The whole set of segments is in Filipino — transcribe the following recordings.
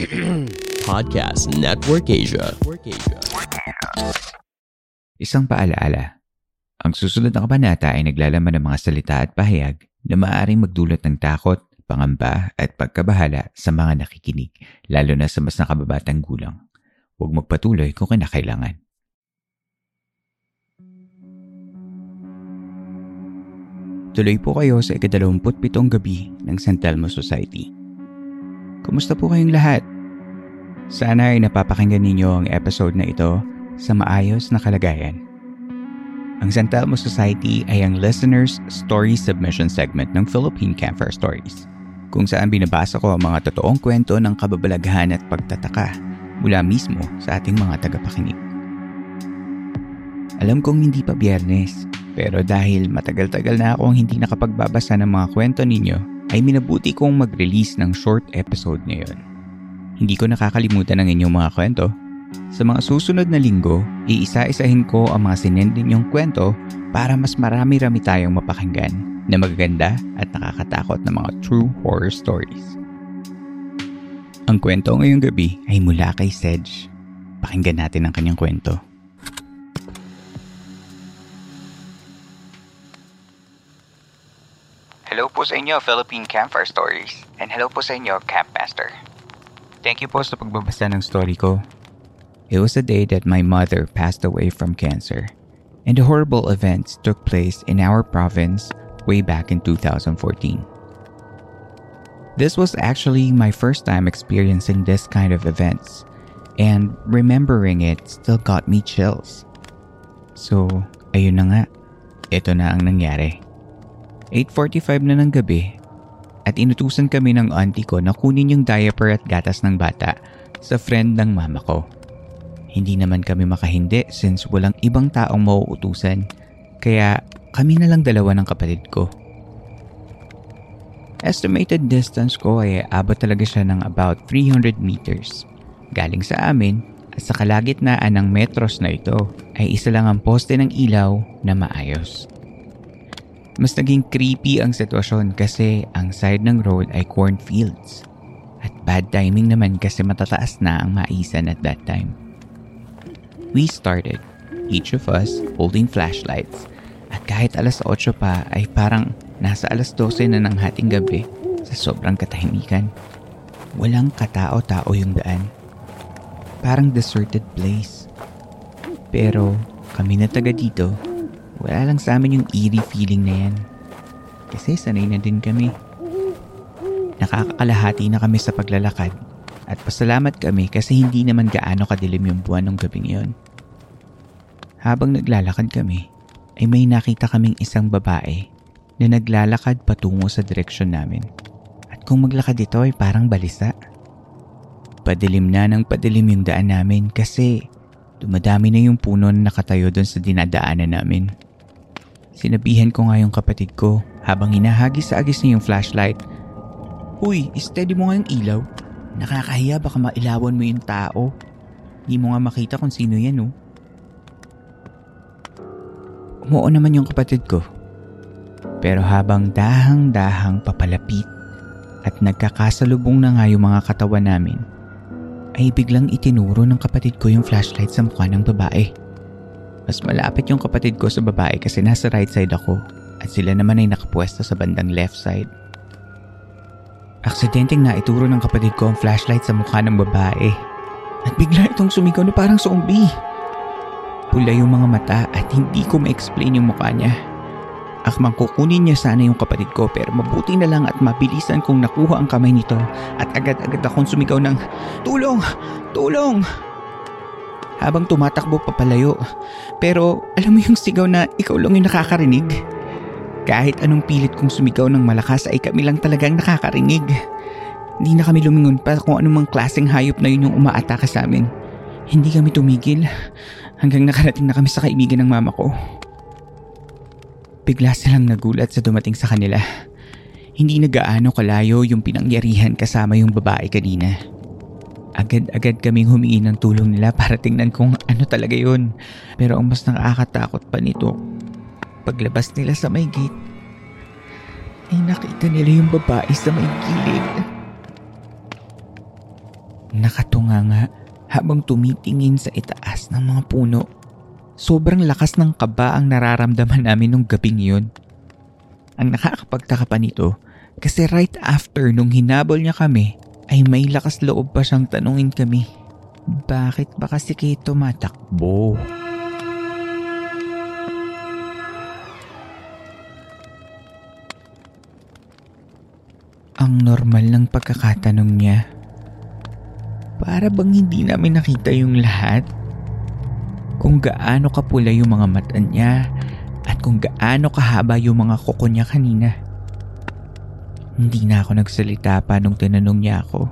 Podcast Network Asia. Isang paalaala. Ang susunod na kabanata ay naglalaman ng mga salita at pahayag na maaaring magdulot ng takot, pangamba at pagkabahala sa mga nakikinig, lalo na sa mas nakababatang gulang. Huwag magpatuloy kung kinakailangan. Tuloy po kayo sa ikadalawamput pitong gabi ng San Telmo Society. Kumusta po kayong lahat? Sana ay napapakinggan ninyo ang episode na ito sa maayos na kalagayan. Ang San Telmo Society ay ang listeners' story submission segment ng Philippine Campfire Stories, kung saan binabasa ko ang mga totoong kwento ng kababalaghan at pagtataka mula mismo sa ating mga tagapakinig. Alam kong hindi pa biyernes, pero dahil matagal-tagal na akong hindi nakapagbabasa ng mga kwento ninyo, ay minabuti kong mag-release ng short episode ngayon. Hindi ko nakakalimutan ang inyong mga kwento. Sa mga susunod na linggo, iisa-isahin ko ang mga sinend ninyong kwento para mas marami-rami tayong mapakinggan na magaganda at nakakatakot na mga true horror stories. Ang kwento ngayong gabi ay mula kay Sedge. Pakinggan natin ang kanyang kwento. Po sa inyo, Philippine Campfire Stories. And hello po sa inyo, Campmaster. Thank you po sa pagbabasa ng story ko. It was the day that my mother passed away from cancer. And the horrible events took place in our province way back in 2014. This was actually my first time experiencing this kind of events, and remembering it still got me chills. So, ayun na nga. Ito na ang nangyari. 8.45 na ng gabi at inutusan kami ng auntie ko na kunin yung diaper at gatas ng bata sa friend ng mama ko. Hindi naman kami makahindi since walang ibang taong mauutusan kaya kami na lang dalawa ng kapatid ko. Estimated distance ko ay abot talaga siya ng about 300 meters. Galing sa amin at sa kalagitnaan ng metros na ito ay isa lang ang poste ng ilaw na maayos. Mas naging creepy ang sitwasyon kasi ang side ng road ay cornfields. At bad timing naman kasi matataas na ang maisan at that time. We started, each of us holding flashlights. At kahit alas 8 pa ay parang nasa alas 12 na ng hating gabi sa sobrang katahimikan. Walang katao-tao yung daan. Parang deserted place. Pero kami na taga dito wala lang sa amin yung eerie feeling na yan. Kasi sanay na din kami. Nakakakalahati na kami sa paglalakad at pasalamat kami kasi hindi naman gaano kadilim yung buwan ng gabing yon. Habang naglalakad kami, ay may nakita kaming isang babae na naglalakad patungo sa direksyon namin. At kung maglakad ito ay parang balisa. Padilim na ng padilim yung daan namin kasi dumadami na yung puno na nakatayo doon sa dinadaanan namin. Sinabihan ko nga yung kapatid ko habang hinahagis sa agis niya yung flashlight. Uy, steady mo nga yung ilaw. Nakakahiya baka mailawan mo yung tao. Hindi mo nga makita kung sino yan oh. Umuo naman yung kapatid ko. Pero habang dahang-dahang papalapit at nagkakasalubong na nga yung mga katawan namin, ay biglang itinuro ng kapatid ko yung flashlight sa mukha ng babae. Mas malapit yung kapatid ko sa babae kasi nasa right side ako at sila naman ay nakapwesto sa bandang left side. Aksidenteng na ituro ng kapatid ko ang flashlight sa mukha ng babae at bigla itong sumigaw na parang zombie. Pula yung mga mata at hindi ko ma-explain yung mukha niya. Akmang kukunin niya sana yung kapatid ko pero mabuti na lang at mabilisan kong nakuha ang kamay nito at agad-agad akong sumigaw ng Tulong! Tulong! Habang tumatakbo papalayo. Pero alam mo yung sigaw na ikaw lang yung nakakarinig? Kahit anong pilit kong sumigaw ng malakas ay kami lang talagang nakakarinig. Hindi na kami lumingon pa kung anumang klaseng hayop na yun yung umaataka sa amin. Hindi kami tumigil hanggang nakarating na kami sa kaibigan ng mama ko. Bigla silang nagulat sa dumating sa kanila. Hindi na gaano kalayo yung pinangyarihan kasama yung babae kanina. Agad-agad kaming humingi ng tulong nila para tingnan kung ano talaga yun. Pero ang mas nakakatakot pa nito, paglabas nila sa may gate, ay nakita nila yung babae sa may gilid. Nakatunga nga habang tumitingin sa itaas ng mga puno. Sobrang lakas ng kaba ang nararamdaman namin nung gabing yun. Ang nakakapagtaka pa nito kasi right after nung hinabol niya kami ay may lakas loob pa siyang tanungin kami. Bakit ba kasi kayo tumatakbo? Ang normal ng pagkakatanong niya. Para bang hindi namin nakita yung lahat? Kung gaano kapula yung mga mata niya at kung gaano kahaba yung mga kuko niya kanina. Hindi na ako nagsalita pa nung tinanong niya ako.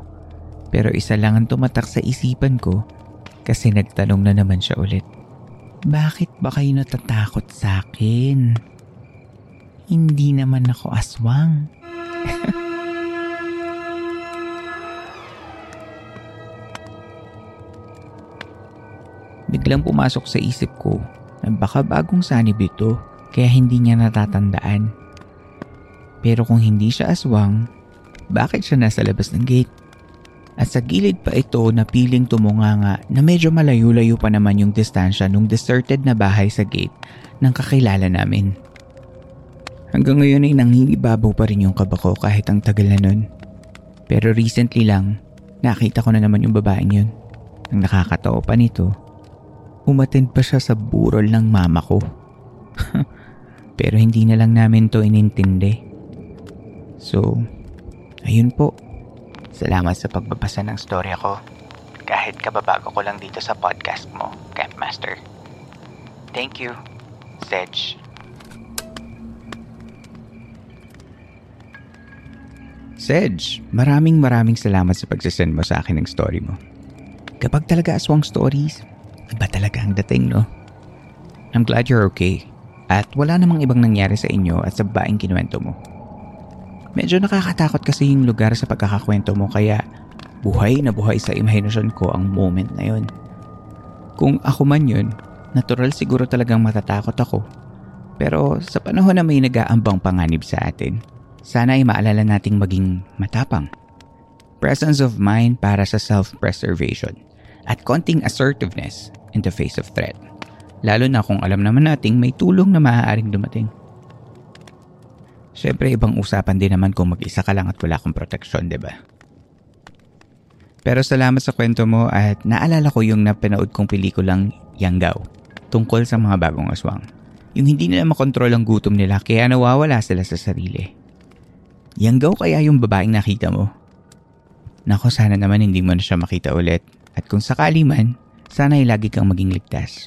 Pero isa lang ang tumatak sa isipan ko kasi nagtanong na naman siya ulit. Bakit ba kayo natatakot sa akin? Hindi naman ako aswang. Biglang pumasok sa isip ko na baka bagong sanib ito kaya hindi niya natatandaan. Pero kung hindi siya aswang, bakit siya nasa labas ng gate? At sa gilid pa ito na piling tumunganga na medyo malayo-layo pa naman yung distansya nung deserted na bahay sa gate ng kakilala namin. Hanggang ngayon ay nangingibabaw pa rin yung kaba ko kahit ang tagal na nun. Pero recently lang, nakita ko na naman yung babaeng yun. Ang nakakatawa pa nito, umattend pa siya sa burol ng mama ko. Pero hindi na lang namin to inintindi. So, ayun po. Salamat sa pagbabasa ng storya ko. Kahit kababago ko lang dito sa podcast mo, Campmaster. Thank you, Sedge. Sedge, maraming maraming salamat sa pagsasend mo sa akin ng story mo. Kapag talaga aswang stories, iba talaga ang dating, no? I'm glad you're okay. At wala namang ibang nangyari sa inyo at sa baing kinuwento mo. Medyo nakakatakot kasi yung lugar sa pagkakakwento mo kaya buhay na buhay sa imahinasyon ko ang moment na yun. Kung ako man yun, natural siguro talagang matatakot ako. Pero sa panahon na may nag-aambang panganib sa atin, sana ay maalala nating maging matapang. Presence of mind para sa self-preservation at konting assertiveness in the face of threat. Lalo na kung alam naman nating may tulong na maaaring dumating. Siyempre, ibang usapan din naman kung mag-isa ka lang at wala kang proteksyon, di ba? Pero salamat sa kwento mo at naalala ko yung napanood kong pelikulang Yanggao tungkol sa mga bagong aswang. Yung hindi nila makontrol ang gutom nila kaya nawawala sila sa sarili. Yanggao kaya yung babaeng nakita mo? Nako sana naman hindi mo na siya makita ulit at kung sakali man, sana ay lagi kang maging ligtas.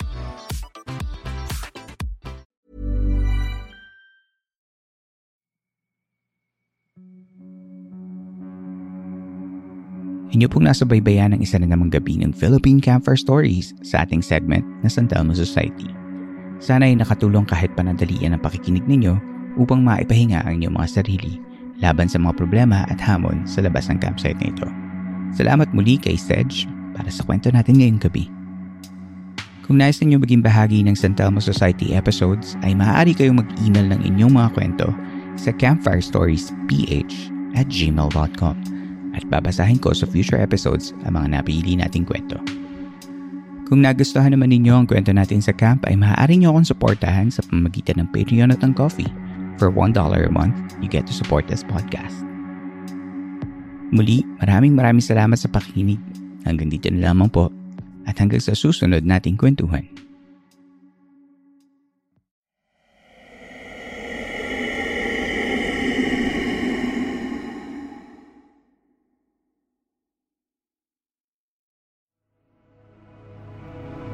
Inyo pong nasa baybayan ng isa na namang gabi ng Philippine Campfire Stories sa ating segment na San Telmo Society. Sana ay nakatulong kahit panandalian ang pakikinig ninyo upang maipahinga ang inyong mga sarili laban sa mga problema at hamon sa labas ng campsite na ito. Salamat muli kay Sedge para sa kwento natin ngayong gabi. Kung nais ninyo maging bahagi ng San Telmo Society episodes ay maaari kayong mag-email ng inyong mga kwento sa campfirestoriesph at gmail.com at babasahin ko sa future episodes ang mga napili nating kwento. Kung nagustuhan naman ninyo ang kwento natin sa camp ay maaari nyo akong suportahan sa pamagitan ng Patreon at ng Coffee. For $1 a month, you get to support this podcast. Muli, maraming maraming salamat sa pakikinig. Hanggang dito na lamang po at hanggang sa susunod nating kwentuhan.